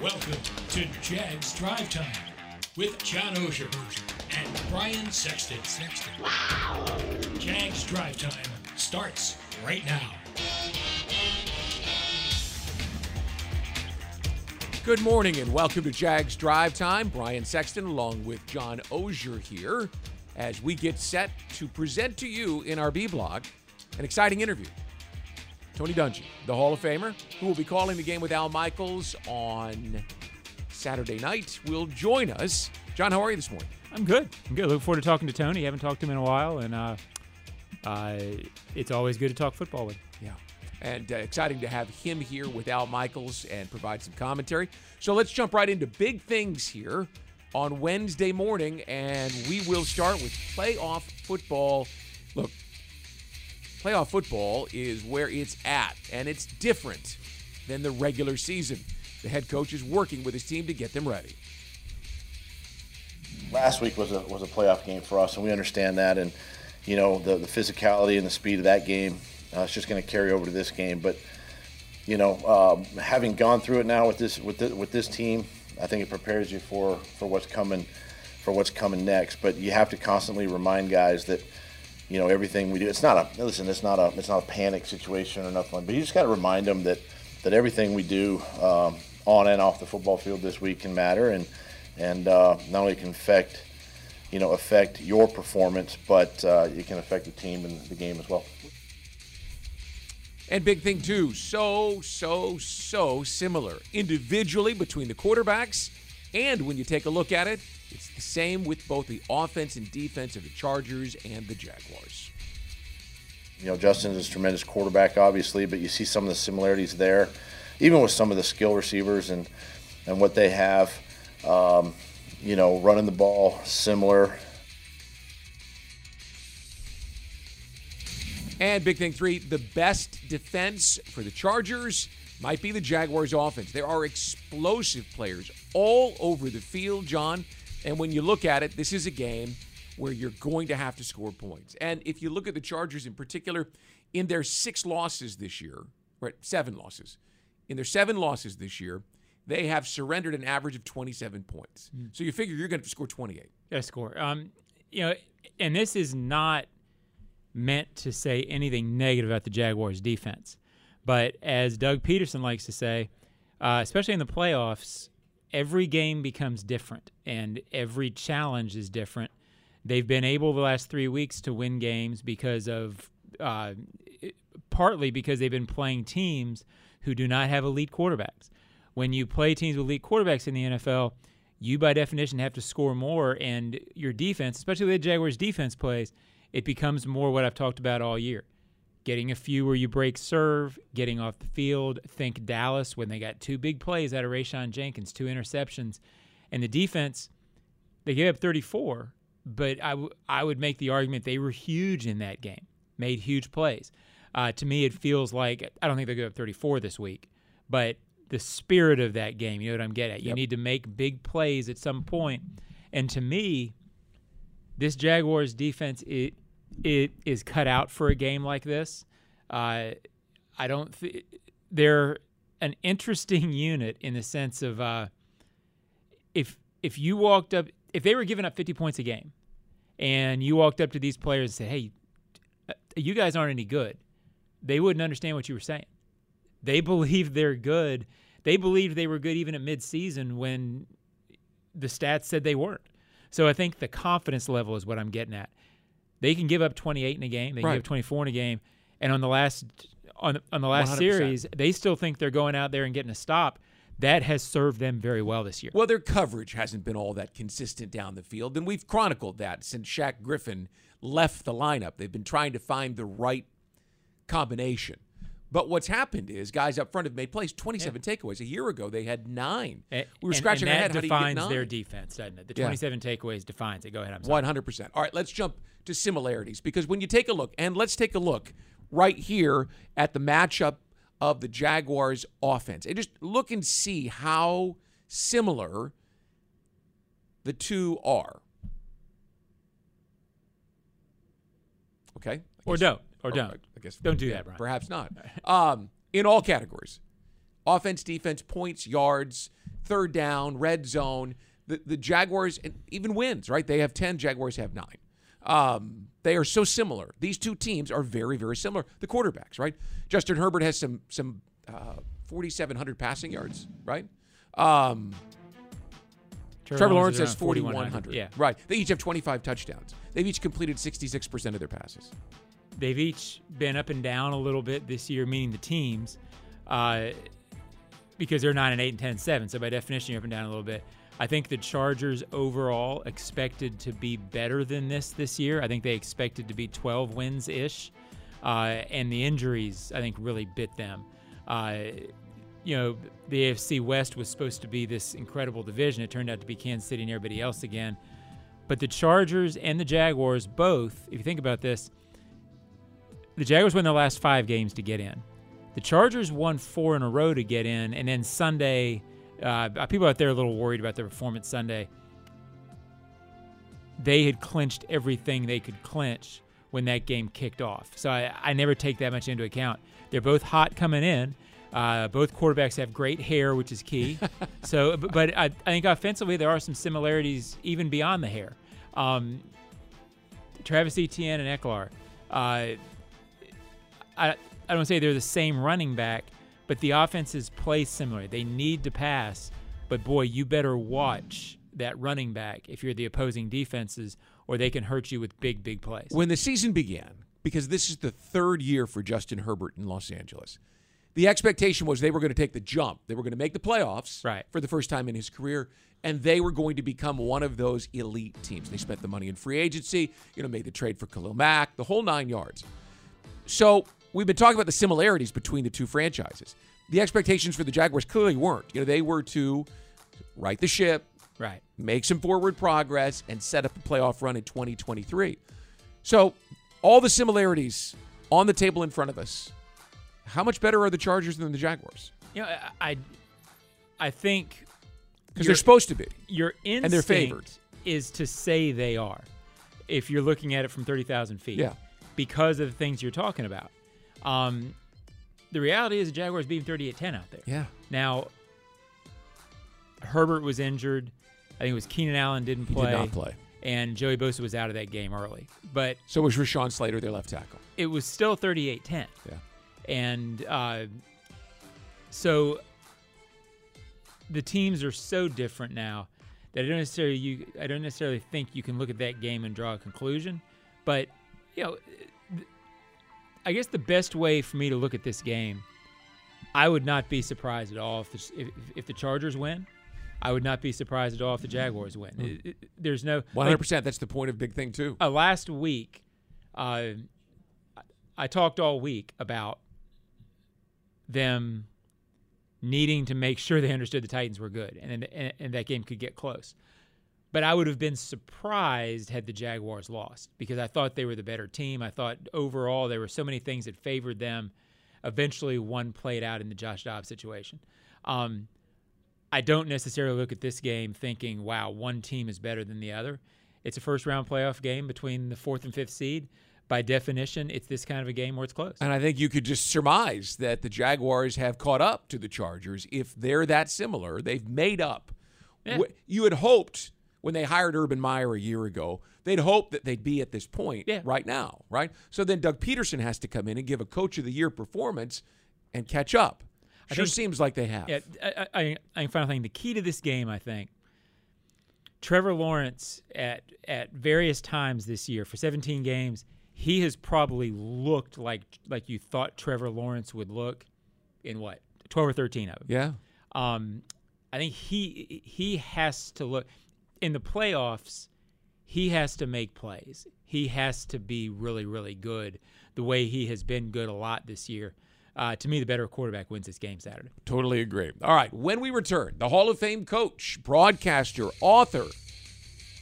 Welcome to Jags Drive Time with John Oehser and Brian Sexton. Sexton. Wow. Jags Drive Time starts right now. Good morning and welcome to Jags Drive Time. Brian Sexton along with John Oehser here as we get set to present to you in our B blog an exciting interview Tony Dungy, the Hall of Famer, who will be calling the game with Al Michaels on Saturday night, will join us. John, how are you this morning? I'm good. I'm good. Looking forward to talking to Tony. Haven't talked to him in a while, and uh, uh, it's always good to talk football with. Yeah. And uh, exciting to have him here with Al Michaels and provide some commentary. So let's jump right into big things here on Wednesday morning, and we will start with playoff football. Look, playoff football is where it's at, and it's different than the regular season. The head coach is working with his team to get them ready. Last week was a was a playoff game for us, and we understand that. And you know the the physicality and the speed of that game, uh, it's just going to carry over to this game. But you know, uh, having gone through it now with this with the, with this team, I think it prepares you for for what's coming for what's coming next. But you have to constantly remind guys that you know everything we do. It's not a listen. It's not a it's not a panic situation or nothing. But you just got to remind them that that everything we do um, on and off the football field this week can matter, and and uh, not only can affect you know affect your performance, but uh, it can affect the team and the game as well. And big thing too, so so so similar individually between the quarterbacks, and when you take a look at it, it's the same with both the offense and defense of the Chargers and the Jaguars. You know, Justin is a tremendous quarterback, obviously, but you see some of the similarities there, even with some of the skill receivers and and what they have. Um, you know, running the ball similar. And big thing three, the best defense for the Chargers might be the Jaguars' offense. There are explosive players all over the field, John. And when you look at it, this is a game where you're going to have to score points. And if you look at the Chargers in particular, in their six losses this year, right, seven losses, in their seven losses this year, they have surrendered an average of 27 points. Mm. So you figure you're going to score 28. Yeah, score. Um, you know, and this is not meant to say anything negative about the Jaguars' defense, but as Doug Pederson likes to say, uh, especially in the playoffs, every game becomes different and every challenge is different. They've been able the last three weeks to win games because of uh, partly because they've been playing teams who do not have elite quarterbacks. When you play teams with elite quarterbacks in the NFL, you by definition have to score more, and your defense, especially the Jaguars' defense plays, it becomes more what I've talked about all year getting a few where you break serve, getting off the field. Think Dallas when they got two big plays out of Rayshawn Jenkins, two interceptions. And the defense, they gave up 34, but I, w- I would make the argument they were huge in that game, made huge plays. Uh, to me, it feels like, I don't think they go up 34 this week, but the spirit of that game, you know what I'm getting at? You need to make big plays at some point. And to me, this Jaguars defense, it, it is cut out for a game like this. Uh, I don't. Th- they're an interesting unit in the sense of uh, if if you walked up, if they were giving up 50 points a game, and you walked up to these players and said, "Hey, uh, you guys aren't any good," they wouldn't understand what you were saying. They believe they're good. They believed they were good even at midseason when the stats said they weren't. So I think the confidence level is what I'm getting at. They can give up 28 in a game. They can Right. give 24 in a game, and on the last on on the last 100%. series, they still think they're going out there and getting a stop. That has served them very well this year. Well, their coverage hasn't been all that consistent down the field, and we've chronicled that since Shaq Griffin left the lineup. They've been trying to find the right combination. But what's happened is guys up front have made plays. Twenty-seven takeaways. A year ago, they had nine. A- we were and- scratching and our that head. How do you get defines their defense, doesn't it? The Yeah. 27 takeaways defines it. Go ahead. I'm sorry. One hundred percent. All right, let's jump to similarities because when you take a look, and let's take a look right here at the matchup of the Jaguars' offense, and just look and see how similar the two are. Okay. Or don't. Or don't. I guess Don't do that, Brian. Perhaps not. Um, in all categories, offense, defense, points, yards, third down, red zone. The the Jaguars and even wins. Right? They have ten. Jaguars have nine. Um, they are so similar. These two teams are very very similar. The quarterbacks. Right? Justin Herbert has some some uh, forty seven hundred passing yards. Right? Um, Trevor Lawrence has around 4,100. Yeah. Right. They each have 25 touchdowns. They've each completed 66% of their passes. They've each been up and down a little bit this year, meaning the teams, uh, because they're 9 and 8 and 10 and 7. So by definition, you're up and down a little bit. I think the Chargers overall expected to be better than this this year. I think they expected to be 12 wins ish. Uh, and the injuries, I think, really bit them. Uh, you know, the AFC West was supposed to be this incredible division. It turned out to be Kansas City and everybody else again. But the Chargers and the Jaguars both, if you think about this, the Jaguars won their last five games to get in. The Chargers won four in a row to get in, and then Sunday, uh, people out there are a little worried about their performance Sunday. They had clinched everything they could clinch when that game kicked off. So I, I never take that much into account. They're both hot coming in. Uh, both quarterbacks have great hair, which is key. so, but, but I, I think offensively there are some similarities even beyond the hair. Um, Travis Etienne and Ekeler. Uh, I, I don't say they're the same running back, but the offenses play similar. They need to pass, but boy, you better watch that running back if you're the opposing defenses, or they can hurt you with big, big plays. When the season began, because this is the third year for Justin Herbert in Los Angeles, the expectation was they were going to take the jump. They were going to make the playoffs Right. for the first time in his career, and they were going to become one of those elite teams. They spent the money in free agency, you know, made the trade for Khalil Mack, the whole nine yards. So we've been talking about the similarities between the two franchises. The expectations for the Jaguars clearly weren't. You know, they were to right the ship, right. make some forward progress, and set up a playoff run in 2023. So, all the similarities on the table in front of us. How much better are the Chargers than the Jaguars? You know, I, I, think Because they're supposed to be. your instinct they're favored. is to say they are, if you're looking at it from thirty thousand feet. Yeah. Because of the things you're talking about. Um, the reality is the Jaguars beat 38-10 out there. Yeah. Now, Herbert was injured. I think it was Keenan Allen didn't He play. did not play. And Joey Bosa was out of that game early. But So was Rashawn Slater, their left tackle. it was still 38-10. Yeah. And uh, so the teams are so different now that I don't necessarily you I don't necessarily think you can look at that game and draw a conclusion. But you know, I guess the best way for me to look at this game, I would not be surprised at all if the, if, if the Chargers win. I would not be surprised at all if the Jaguars win. It- it- there's no One like, hundred percent. That's the point of big thing too. uh, last week, uh, I talked all week about them needing to make sure they understood the Titans were good and, and and that game could get close. But I would have been surprised had the Jaguars lost because I thought they were the better team. I thought overall there were so many things that favored them. Eventually, one played out in the Josh Dobbs situation. Um, I don't necessarily look at this game thinking, wow, one team is better than the other. It's a first round playoff game between the fourth and fifth seed. By definition, it's this kind of a game where it's close. And I think you could just surmise that the Jaguars have caught up to the Chargers if they're that similar. They've made up Yeah. You had hoped when they hired Urban Meyer a year ago, they'd hoped that they'd be at this point Yeah. right now, right? So then Doug Pederson has to come in and give a coach of the year performance and catch up. I Sure think- seems like they have. Yeah, I, I, I final thing. The key to this game, I think, Trevor Lawrence at at various times this year for 17 games, he has probably looked like like you thought Trevor Lawrence would look in what 12 or 13 of them. Yeah. Um, I think he he has to look in the playoffs. He has to make plays. He has to be really really good the way he has been good a lot this year. Uh, to me, the better quarterback wins this game Saturday. Totally agree. All right, when we return, the Hall of Fame coach, broadcaster, author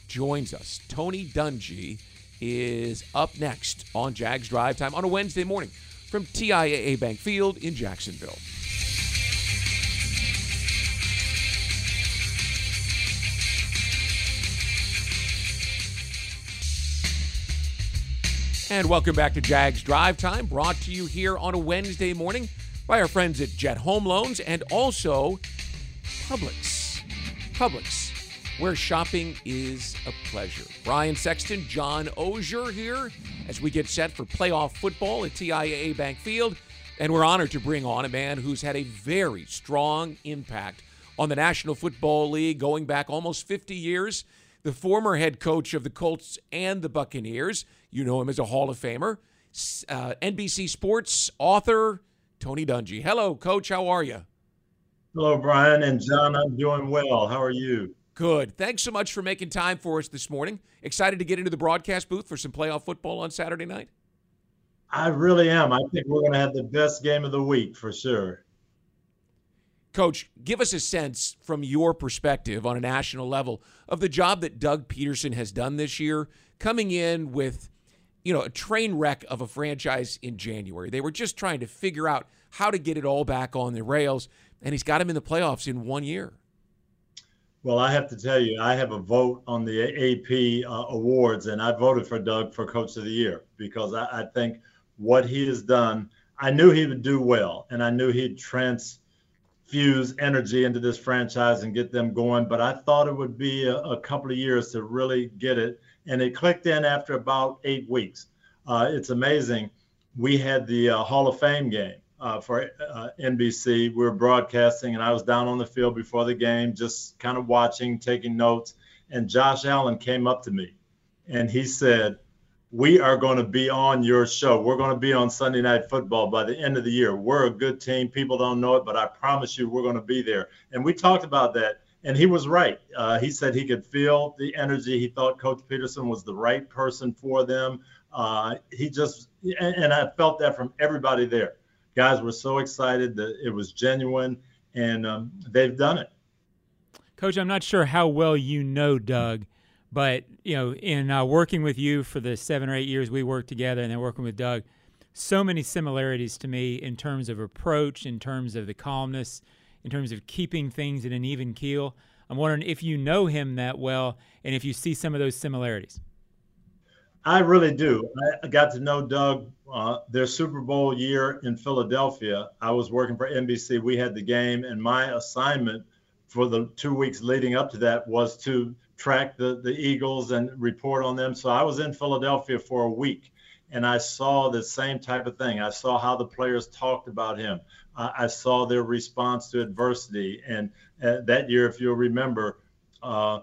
joins us. Tony Dungy is up next on Jags Drive Time on a Wednesday morning from TIAA Bank Field in Jacksonville. And welcome back to Jags Drive Time, brought to you here on a Wednesday morning by our friends at Jet Home Loans and also Publix. Publix, where shopping is a pleasure. Brian Sexton, John Oehser here as we get set for playoff football at TIAA Bank Field. And we're honored to bring on a man who's had a very strong impact on the National Football League going back almost 50 years. The former head coach of the Colts and the Buccaneers. You know him as a Hall of Famer. Uh, NBC Sports author, Tony Dungy. Hello, Coach. How are you? Hello, Brian and John. I'm doing well. How are you? Good. Thanks so much for making time for us this morning. Excited to get into the broadcast booth for some playoff football on Saturday night? I really am. I think we're going to have the best game of the week for sure. Coach, give us a sense from your perspective on a national level of the job that Doug Pederson has done this year, coming in with, you know, a train wreck of a franchise in January. They were just trying to figure out how to get it all back on the rails, and he's got him in the playoffs in one year. Well, I have to tell you, I have a vote on the AP uh, awards, and I voted for Doug for Coach of the Year because I, I think what he has done, I knew he would do well, and I knew he'd transfuse energy into this franchise and get them going. But I thought it would be a, a couple of years to really get it, and it clicked in after about eight weeks. Uh, it's amazing. We had the uh, Hall of Fame game uh, for uh, NBC. We were broadcasting, and I was down on the field before the game, just kind of watching, taking notes. And Josh Allen came up to me, and he said, "We are going to be on your show. We're going to be on Sunday Night Football by the end of the year. We're a good team. People don't know it, but I promise you, we're going to be there." And we talked about that, and he was right. Uh, he said he could feel the energy. He thought Coach Pederson was the right person for them. Uh, he just, and, and I felt that from everybody there guys were so excited that it was genuine and um, they've done it Coach, I'm not sure how well you know Doug, but you know, in uh, working with you for the seven or eight years we worked together, and then working with Doug, so many similarities to me in terms of approach, in terms of the calmness, in terms of keeping things in an even keel. I'm wondering if you know him that well, and if you see some of those similarities. i really do i got to know doug uh, their super bowl year in philadelphia i was working for nbc we had the game and my assignment for the two weeks leading up to that was to track the, the eagles and report on them so i was in philadelphia for a week and I saw the same type of thing. I saw how the players talked about him. Uh, I saw their response to adversity. And uh, that year, if you'll remember, uh,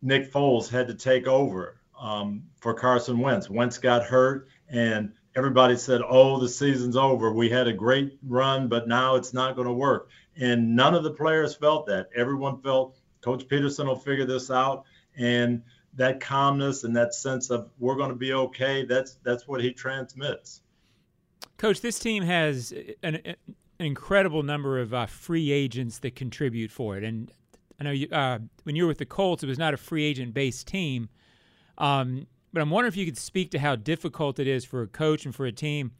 Nick Foles had to take over um, for Carson Wentz. Wentz got hurt, and everybody said, "Oh, the season's over. We had a great run, but now it's not going to work." And none of the players felt that. Everyone felt Coach Pederson will figure this out, and that calmness and that sense of we're going to be okay. That's that's what he transmits. Coach, this team has an, an incredible number of uh, free agents that contribute for it, and I know you, uh, when you were with the Colts, it was not a free agent based team. Um, but I'm wondering if you could speak to how difficult it is for a coach and for a team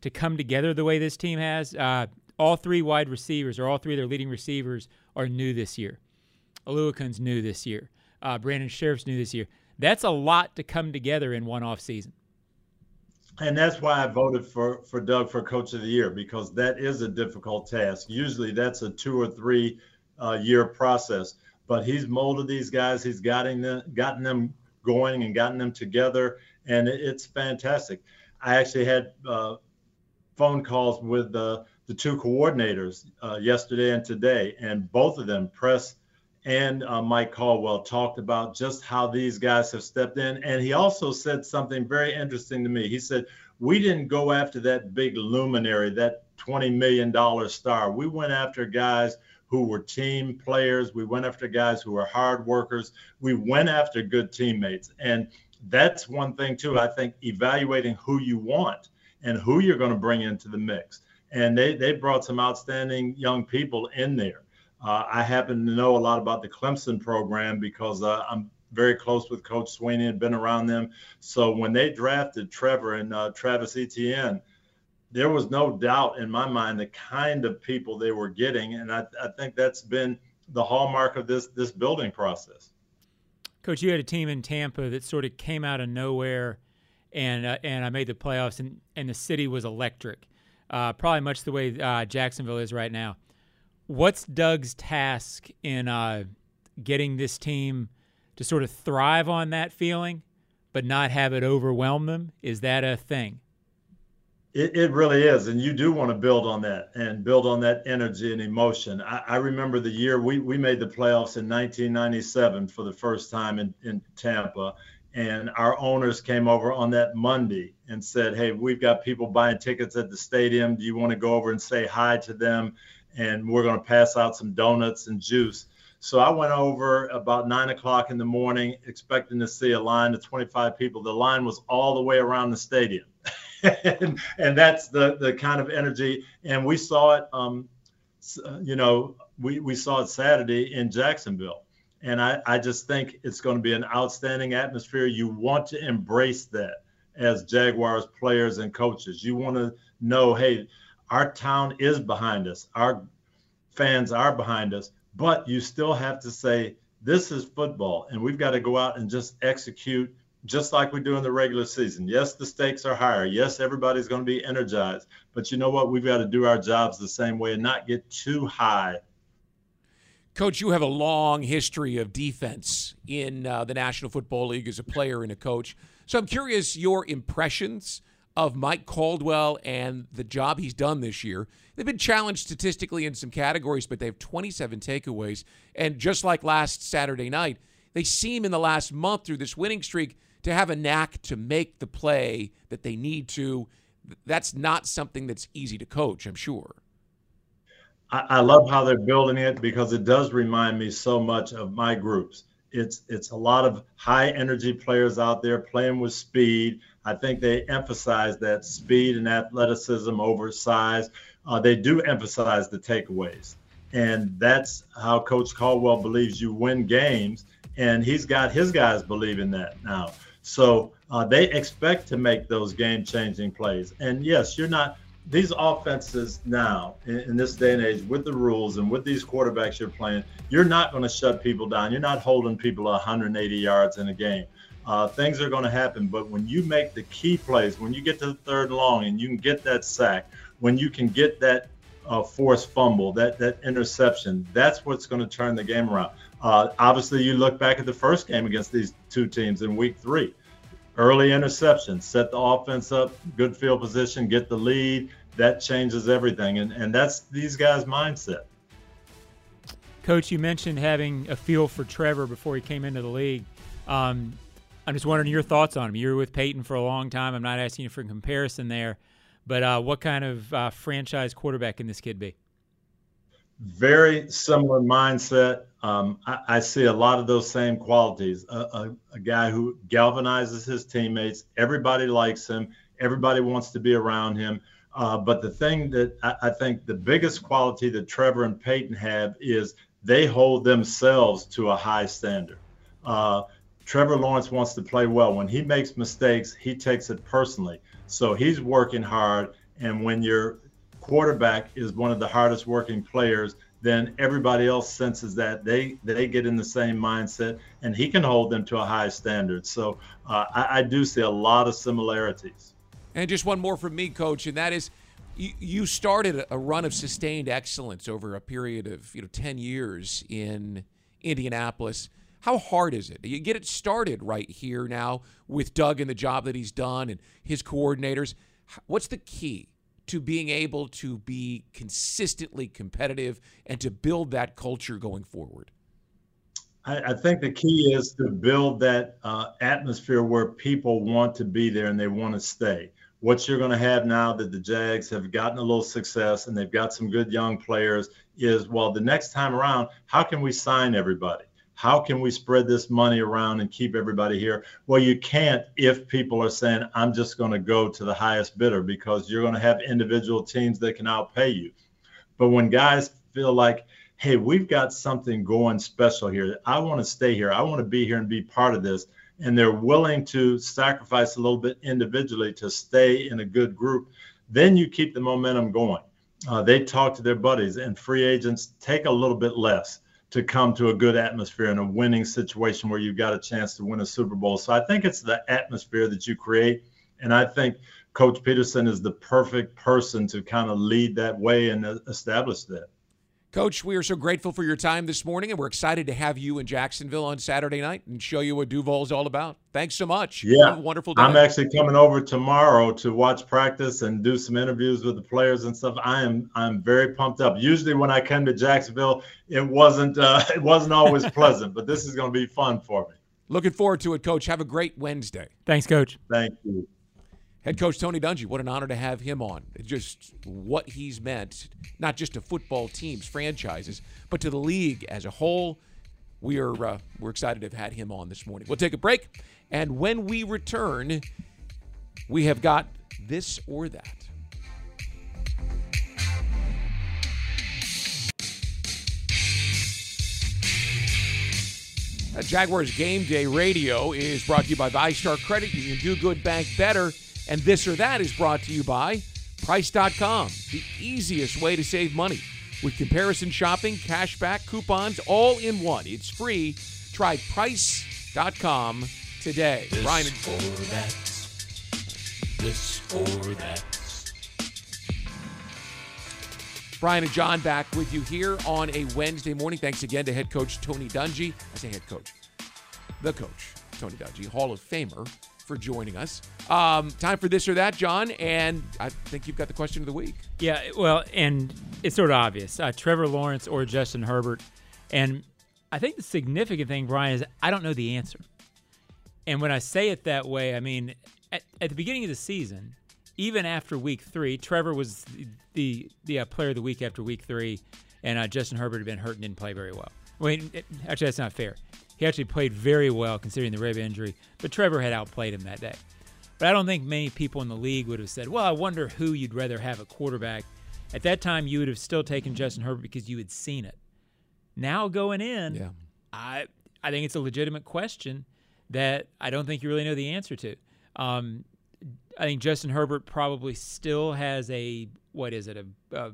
to come together the way this team has. Uh, all three wide receivers, or all three of their leading receivers, are new this year. Oluokun's new this year. Uh, Brandon Scherff's new this year. That's a lot to come together in one off season. And that's why I voted for for Doug for Coach of the Year because that is a difficult task. Usually, that's a two or three uh, year process. but he's molded these guys. He's gotten them, gotten them going and gotten them together, and it's fantastic. I actually had uh, phone calls with the the two coordinators uh, yesterday and today, and both of them, Press and uh, Mike Caldwell, talked about just how these guys have stepped in. And he also said something very interesting to me. He said, We didn't go after that big luminary, that $20 million star. We went after guys who were team players. We went after guys who were hard workers. We went after good teammates. And that's one thing, too. I think evaluating who you want and who you're going to bring into the mix. And they, they brought some outstanding young people in there. Uh, I happen to know a lot about the Clemson program because uh, I'm very close with Coach Swinney and been around them. So when they drafted Trevor and uh, Travis Etienne, there was no doubt in my mind the kind of people they were getting, and I, I think that's been the hallmark of this this building process. Coach, you had a team in Tampa that sort of came out of nowhere, and uh, and I made the playoffs, and and the city was electric, uh, probably much the way uh, Jacksonville is right now. What's Doug's task in uh, getting this team to sort of thrive on that feeling, but not have it overwhelm them? Is that a thing? It, it really is. And you do want to build on that and build on that energy and emotion. I, I remember the year we, we made the playoffs in 1997 for the first time in, in Tampa. And our owners came over on that Monday and said, Hey, we've got people buying tickets at the stadium. Do you want to go over and say hi to them? And we're going to pass out some donuts and juice. So I went over about nine o'clock in the morning, expecting to see a line of 25 people. The line was all the way around the stadium. and, and that's the the kind of energy. And we saw it, um, you know, we, we saw it Saturday in Jacksonville. And I, I just think it's going to be an outstanding atmosphere. You want to embrace that as Jaguars players and coaches. You want to know, hey, our town is behind us. Our fans are behind us. But you still have to say, this is football, and we've got to go out and just execute just like we do in the regular season. Yes, the stakes are higher. Yes, everybody's going to be energized. But you know what? We've got to do our jobs the same way and not get too high. Coach, you have a long history of defense in uh, the National Football League as a player and a coach. So I'm curious your impressions of Mike Caldwell and the job he's done this year. They've been challenged statistically in some categories, but they have 27 takeaways. And just like last Saturday night, they seem in the last month through this winning streak to have a knack to make the play that they need to, that's not something that's easy to coach, I'm sure. I, love how they're building it because it does remind me so much of my groups. It's it's a lot of high energy players out there playing with speed. I think they emphasize that speed and athleticism over size. Uh, they do emphasize the takeaways, and that's how Coach Caldwell believes you win games. And he's got his guys believing that now. So uh, they expect to make those game changing plays. And yes, you're not, these offenses now, in, in, this day and age, with the rules and with these quarterbacks you're playing, you're not going to shut people down. You're not holding people 180 yards in a game. Uh, things are going to happen. But when you make the key plays, when you get to the third long and you can get that sack, when you can get that uh, forced fumble, that that interception, that's what's going to turn the game around. Uh, obviously, you look back at the first game against these two teams in week three. Early interception, set the offense up, good field position, get the lead. That changes everything. And, and that's these guys' mindset. Coach, you mentioned having a feel for Trevor before he came into the league. Um, I'm just wondering your thoughts on him. You were with Peyton for a long time. I'm not asking you for a comparison there, but uh, what kind of uh, franchise quarterback can this kid be? very similar mindset. Um, I, I, see a lot of those same qualities. A, a, a, guy who galvanizes his teammates. Everybody likes him. Everybody wants to be around him. Uh, but the thing that I, I, think the biggest quality that Trevor and Peyton have is they hold themselves to a high standard. Uh, Trevor Lawrence wants to play well. When he makes mistakes, he takes it personally. So he's working hard. And when you're quarterback is one of the hardest working players, then everybody else senses that they they get in the same mindset, and he can hold them to a high standard. So uh, I, I, do see a lot of similarities. And just one more from me, coach, and that is. You, you started a run of sustained excellence over a period of you know 10 years in Indianapolis. How hard is it? You get it started right here now with Doug and the job that he's done and his coordinators. What's the key to being able to be consistently competitive and to build that culture going forward? I, think the key is to build that uh, atmosphere where people want to be there and they want to stay. What you're going to have now that the Jags have gotten a little success and they've got some good young players is well, the next time around, how can we sign everybody? How can we spread this money around and keep everybody here? Well, you can't if people are saying, I'm just going to go to the highest bidder because you're going to have individual teams that can outpay you. But when guys feel like, hey, we've got something going special here. I want to stay here. I want to be here and be part of this. And they're willing to sacrifice a little bit individually to stay in a good group. Then you keep the momentum going. Uh, they talk to their buddies, and free agents take a little bit less to come to a good atmosphere in a winning situation where you've got a chance to win a Super Bowl. So I think it's the atmosphere that you create. And I think Coach Pederson is the perfect person to kind of lead that way and establish that. Coach, we are so grateful for your time this morning, and we're excited to have you in Jacksonville on Saturday night and show you what Duval's all about. Thanks so much. Yeah, wonderful. Day. I'm actually coming over tomorrow to watch practice and do some interviews with the players and stuff. I am I'm very pumped up. Usually, when I come to Jacksonville, it wasn't uh, it wasn't always pleasant, but this is going to be fun for me. Looking forward to it, Coach. Have a great Wednesday. Thanks, Coach. Thank you. Head coach Tony Dungy, what an honor to have him on. Just what he's meant, not just to football teams, franchises, but to the league as a whole. We are uh, we're excited to have had him on this morning. We'll take a break, and when we return, we have got this or that. Jaguars Game Day Radio is brought to you by VyStar Credit. Can do good, bank better. And this or that is brought to you by Price.com, the easiest way to save money. With comparison shopping, cashback, coupons, all in one. It's free. Try Price.com today. This Brian, or that. This or that. Brian and John back with you here on a Wednesday morning. Thanks again to head coach Tony Dungy. I say head coach, the coach, Tony Dungy, Hall of Famer, for joining us. Um, time for this or that, John, and I think you've got the question of the week. Yeah, well, and it's sort of obvious. Uh, Trevor Lawrence or Justin Herbert. And I think the significant thing, Brian, is I don't know the answer. And when I say it that way, I mean, at, at the beginning of the season, even after week three, Trevor was the the, the uh, player of the week after week three, and uh, Justin Herbert had been hurt and didn't play very well. Wait, it, actually, that's not fair. He actually played very well considering the rib injury, but Trevor had outplayed him that day. But I don't think many people in the league would have said, well, I wonder who you'd rather have a quarterback. At that time, you would have still taken Justin Herbert because you had seen it. Now going in, Yeah. I I think it's a legitimate question that I don't think you really know the answer to. Um, I think Justin Herbert probably still has a what is it a, a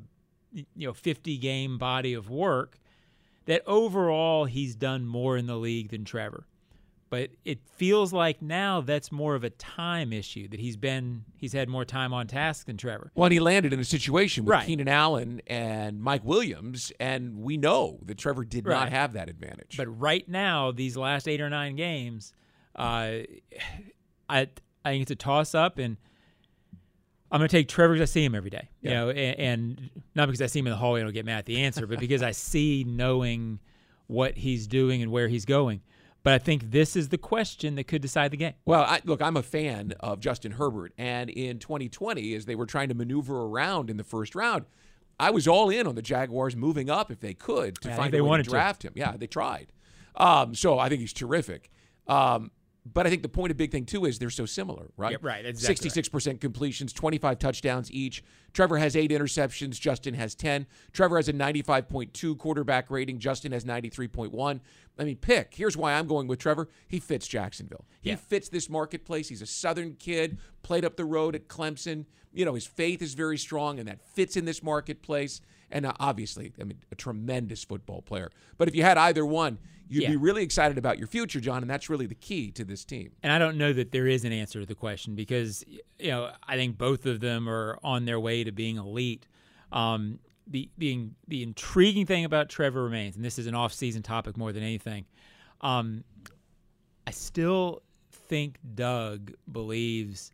you know 50 game body of work that overall he's done more in the league than Trevor. But it feels like now that's more of a time issue that he's been he's had more time on task than Trevor. Well, and he landed in a situation with Right. Keenan Allen and Mike Williams, and we know that Trevor did not have that advantage. But right now, these last eight or nine games, uh, I I think it's a toss up, and I'm going to take Trevor because I see him every day. You know, and, and not because I see him in the hallway and I'll get mad at the answer, but because I see knowing what he's doing and where he's going. But I think this is the question that could decide the game. Well, I, look, I'm a fan of Justin Herbert, and in 2020, as they were trying to maneuver around in the first round, I was all in on the Jaguars moving up if they could to Yeah, find they a way wanted to to. draft him. Yeah, they tried. Um, so I think he's terrific. Um, but I think the point of big thing too is they're so similar, right? Yeah, right, exactly 66% completions, 25 touchdowns each. Trevor has eight interceptions. Justin has 10. Trevor has a 95.2 quarterback rating. Justin has 93.1. I mean, pick. Here's why I'm going with Trevor. He fits Jacksonville. He Yeah. fits this marketplace. He's a Southern kid, played up the road at Clemson. You know, his faith is very strong, and that fits in this marketplace. And uh, obviously, I mean, a tremendous football player. But if you had either one, you'd Yeah. be really excited about your future, John, and that's really the key to this team. And I don't know that there is an answer to the question because you know I think both of them are on their way to being elite. Um, the the the intriguing thing about Trevor remains, and this is an off-season topic more than anything. Um, I still think Doug believes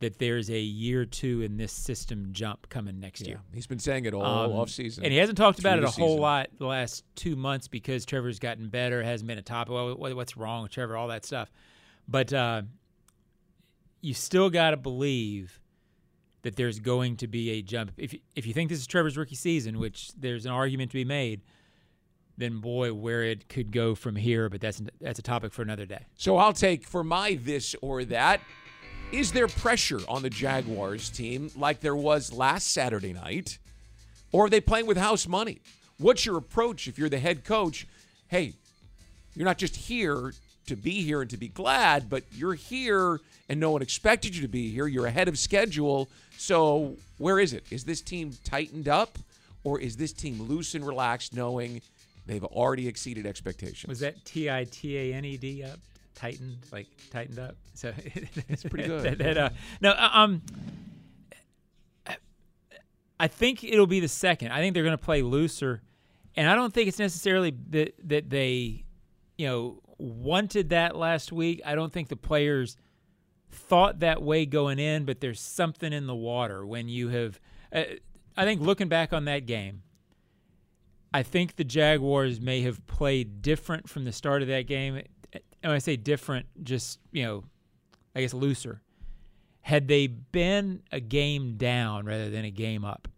that there's a year two in this system jump coming next year. He's been saying it all Um, off season. And he hasn't talked about it a whole season. lot the last two months because Trevor's gotten better, hasn't been a top. What's wrong with Trevor? All that stuff. But uh, you still got to believe that there's going to be a jump. If you, if you think this is Trevor's rookie season, which there's an argument to be made, then boy, where it could go from here. But that's that's a topic for another day. So I'll take for my this or that. Is there pressure on the Jaguars team like there was last Saturday night? Or are they playing with house money? What's your approach if you're the head coach? Hey, you're not just here to be here and to be glad, but you're here and no one expected you to be here. You're ahead of schedule. So where is it? Is this team tightened up or is this team loose and relaxed knowing they've already exceeded expectations? Was that T I T A N E D up? Tightened, like tightened up. So it's pretty good. that, that, uh, no, uh, um, I think it'll be the second. I think they're going to play looser, and I don't think it's necessarily that that they, you know, wanted that last week. I don't think the players thought that way going in, but there's something in the water when you have. Uh, I think looking back on that game, I think the Jaguars may have played different from the start of that game. And when I say different, just, you know, I guess looser. Had they been a game down rather than a game up,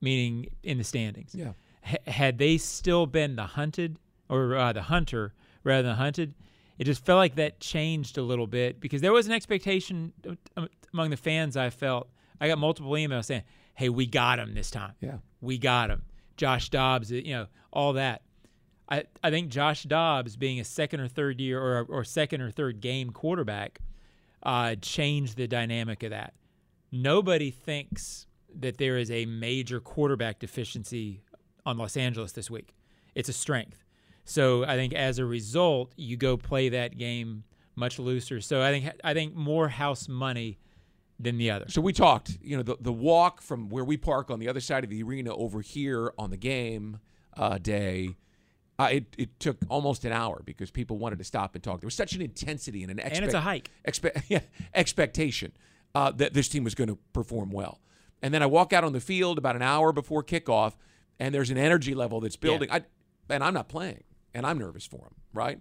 meaning in the standings, Yeah. ha- had they still been the hunted or uh, the hunter rather than hunted, it just felt like that changed a little bit because there was an expectation um, among the fans. I felt I got multiple emails saying, "Hey, we got him this time. Yeah. we got him." Josh Dobbs, you know, all that. I, I think Josh Dobbs being a second or third year or, or second or third game quarterback uh, changed the dynamic of that. Nobody thinks that there is a major quarterback deficiency on Los Angeles this week. It's a strength. So I think as a result, you go play that game much looser. So I think I think more house money than the other. So we talked, you know, the, the walk from where we park on the other side of the arena over here on the game uh, day, uh, it, it took almost an hour because people wanted to stop and talk. There was such an intensity and an And it's a hike. expe- yeah, expectation uh, that this team was going to perform well. And then I walk out on the field about an hour before kickoff, and there's an energy level that's building. I, and I'm not playing, and I'm nervous for them, right?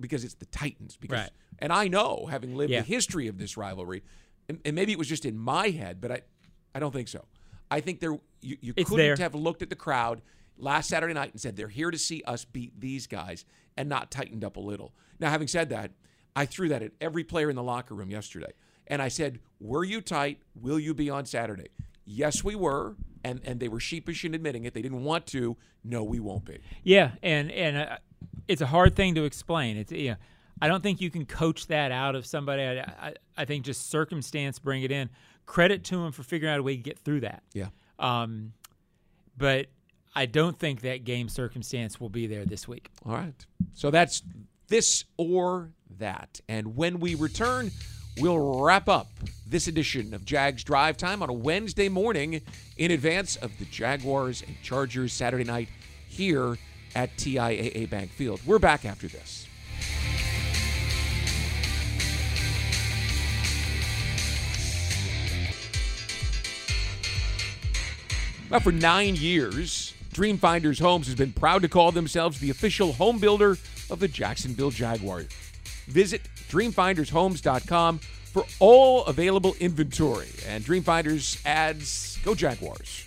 Because it's the Titans. Because, Right. And I know, having lived Yeah. the history of this rivalry, and, and maybe it was just in my head, but I, I don't think so. I think there you, you couldn't there. have looked at the crowd last Saturday night and said they're here to see us beat these guys and not tightened up a little. Now, having said that, I threw that at every player in the locker room yesterday, and I said, "Were you tight? Will you be on Saturday?" Yes, we were, and and they were sheepish in admitting it. They didn't want to. No, we won't be. Yeah, and and uh, it's a hard thing to explain. It's you know, I don't think you can coach that out of somebody. I, I, I think just circumstance bring it in. Credit to him for figuring out a way to get through that. Yeah. Um, but I don't think that game circumstance will be there this week. All right. So that's this or that. And when we return, we'll wrap up this edition of Jags Drive Time on a Wednesday morning in advance of the Jaguars and Chargers Saturday night here at TIAA Bank Field. We're back after this. Now, for nine years, Dreamfinders Homes has been proud to call themselves the official home builder of the Jacksonville Jaguars. Visit dreamfindershomes.com for all available inventory. And Dreamfinders adds Go Jaguars.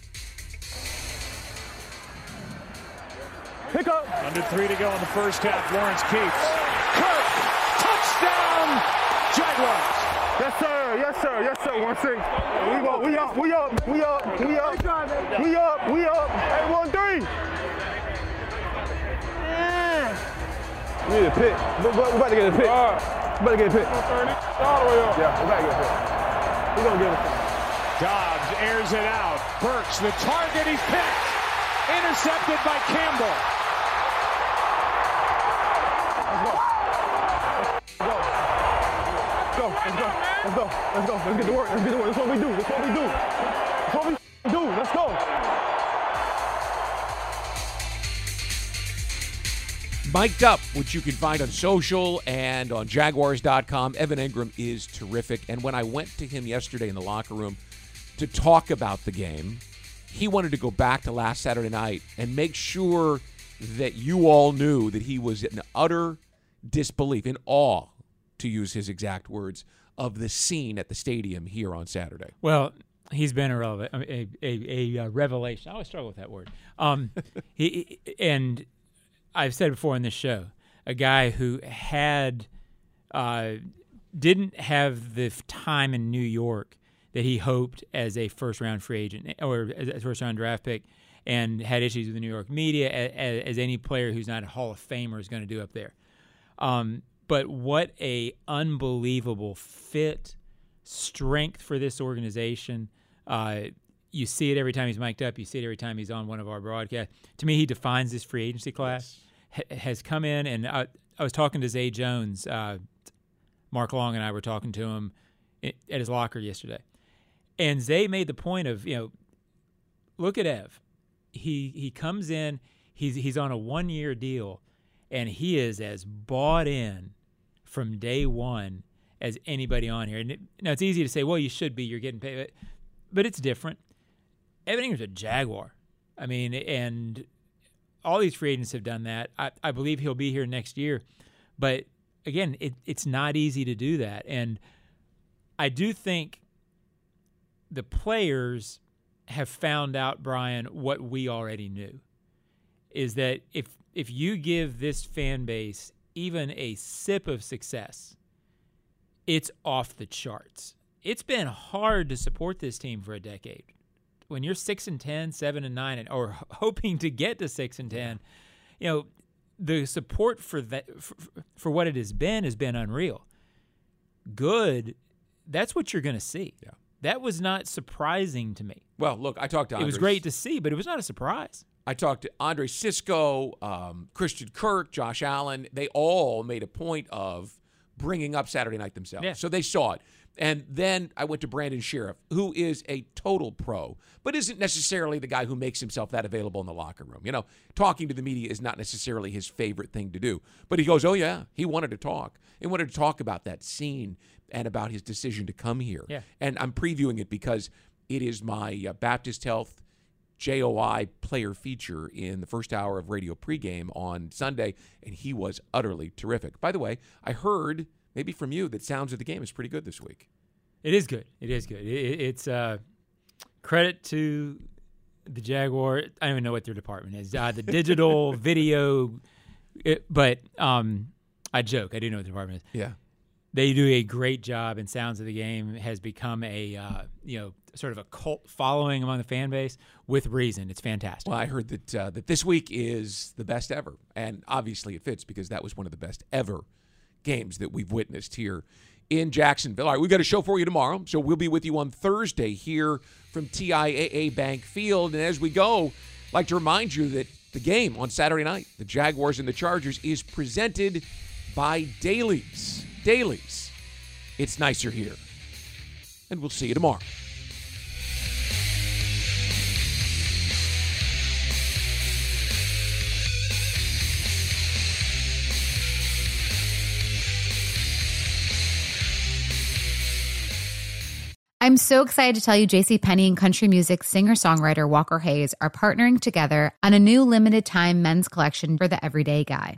Pick up. Under three to go in the first half. Lawrence keeps. Kirk. Touchdown. Jaguars. Yes, sir. Yes, sir. Yes, sir. One six. We go. We up. We up. We up. We up. We up. We up. Hey, one three. We need a pick. We we about to get a pick. We about to get a pick. All the way up. Yeah, we about to get a pick. We gonna get a pick. Dobbs airs it out. Burks, the target, he's picked. Intercepted by Campbell. Let's go. Let's go. Let's go. Let's go. Let's go. Let's get to work. Let's get to work. That's what we do. That's what we do. That's what we do. Let's go. Mic'd Up, which you can find on social and on Jaguars.com. Evan Engram is terrific. And when I went to him yesterday in the locker room to talk about the game, he wanted to go back to last Saturday night and make sure that you all knew that he was in utter disbelief, in awe, to use his exact words, of the scene at the stadium here on Saturday. Well, he's been a, a, a, a, revelation. I always struggle with that word. Um, he and I've said before in this show, a guy who had uh, didn't have the time in New York that he hoped as a first round free agent or as a first round draft pick, and had issues with the New York media as, as any player who's not a Hall of Famer is going to do up there. Um, but what a unbelievable fit, strength for this organization. Uh, you see it every time he's mic'd up. You see it every time he's on one of our broadcasts. To me, he defines this free agency class. Yes. H- has come in, and I, I, was talking to Zay Jones. Uh, Mark Long and I were talking to him at his locker yesterday, and Zay made the point of you know, look at Ev. He he comes in. He's he's on a one year deal, and he is as bought in from day one as anybody on here. And it, now it's easy to say, well, you should be. You're getting paid, but it's different. Evan Engram's a Jaguar. I mean, and all these free agents have done that. I, I believe he'll be here next year. But again, it, it's not easy to do that. And I do think the players have found out, Brian, what we already knew is that if if you give this fan base even a sip of success, it's off the charts. It's been hard to support this team for a decade when you're six and 10, 7 and nine, and, or hoping to get to six and ten, you know, the support for that for, for what it has been has been unreal. Good, that's what you're going to see. Yeah. That was not surprising to me. Well, look, I talked to. Andres. It was great to see, but it was not a surprise. I talked to Andre Cisco, um, Christian Kirk, Josh Allen. They all made a point of bringing up Saturday night themselves. Yeah. So they saw it. And then I went to Brandon Scherff, who is a total pro, but isn't necessarily the guy who makes himself that available in the locker room. You know, talking to the media is not necessarily his favorite thing to do. But he goes, Oh, yeah, he wanted to talk. He wanted to talk about that scene and about his decision to come here. Yeah. And I'm previewing it because it is my uh, Baptist Health JOI player feature in the first hour of radio pregame on Sunday, and he was utterly terrific. By the way, I heard maybe from you that sounds of the game is pretty good this week. It is good. It is good. It, it's uh, credit to the Jaguar. I don't even know what their department is. Uh, the digital video, it, but um, I joke. I do know what the department is. Yeah, they do a great job. And sounds of the game has become a uh, you know sort of a cult following among the fan base with reason. It's fantastic. Well, I heard that uh, that this week is the best ever, and obviously it fits because that was one of the best ever games that we've witnessed here in Jacksonville. All right, we've got a show for you tomorrow, so we'll be with you on Thursday here from TIAA Bank Field. And as we go, I'd like to remind you that the game on Saturday night, the Jaguars and the Chargers, is presented by Daily's. Daily's. It's nicer here. And we'll see you tomorrow. I'm so excited to tell you JC Penney and country music singer-songwriter Walker Hayes are partnering together on a new limited time men's collection for the everyday guy.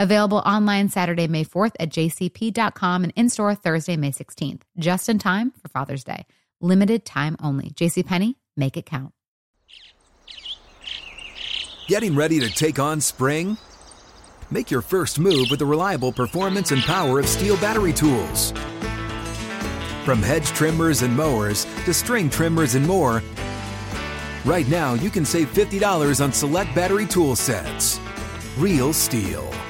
Available online Saturday, May 4th at jcp.com and in store Thursday, May 16th, just in time for Father's Day. Limited time only. JCPenney, make it count. Getting ready to take on spring? Make your first move with the reliable performance and power of STIHL battery tools. From hedge trimmers and mowers to string trimmers and more, right now you can save $50 on select battery tool sets. Real STIHL.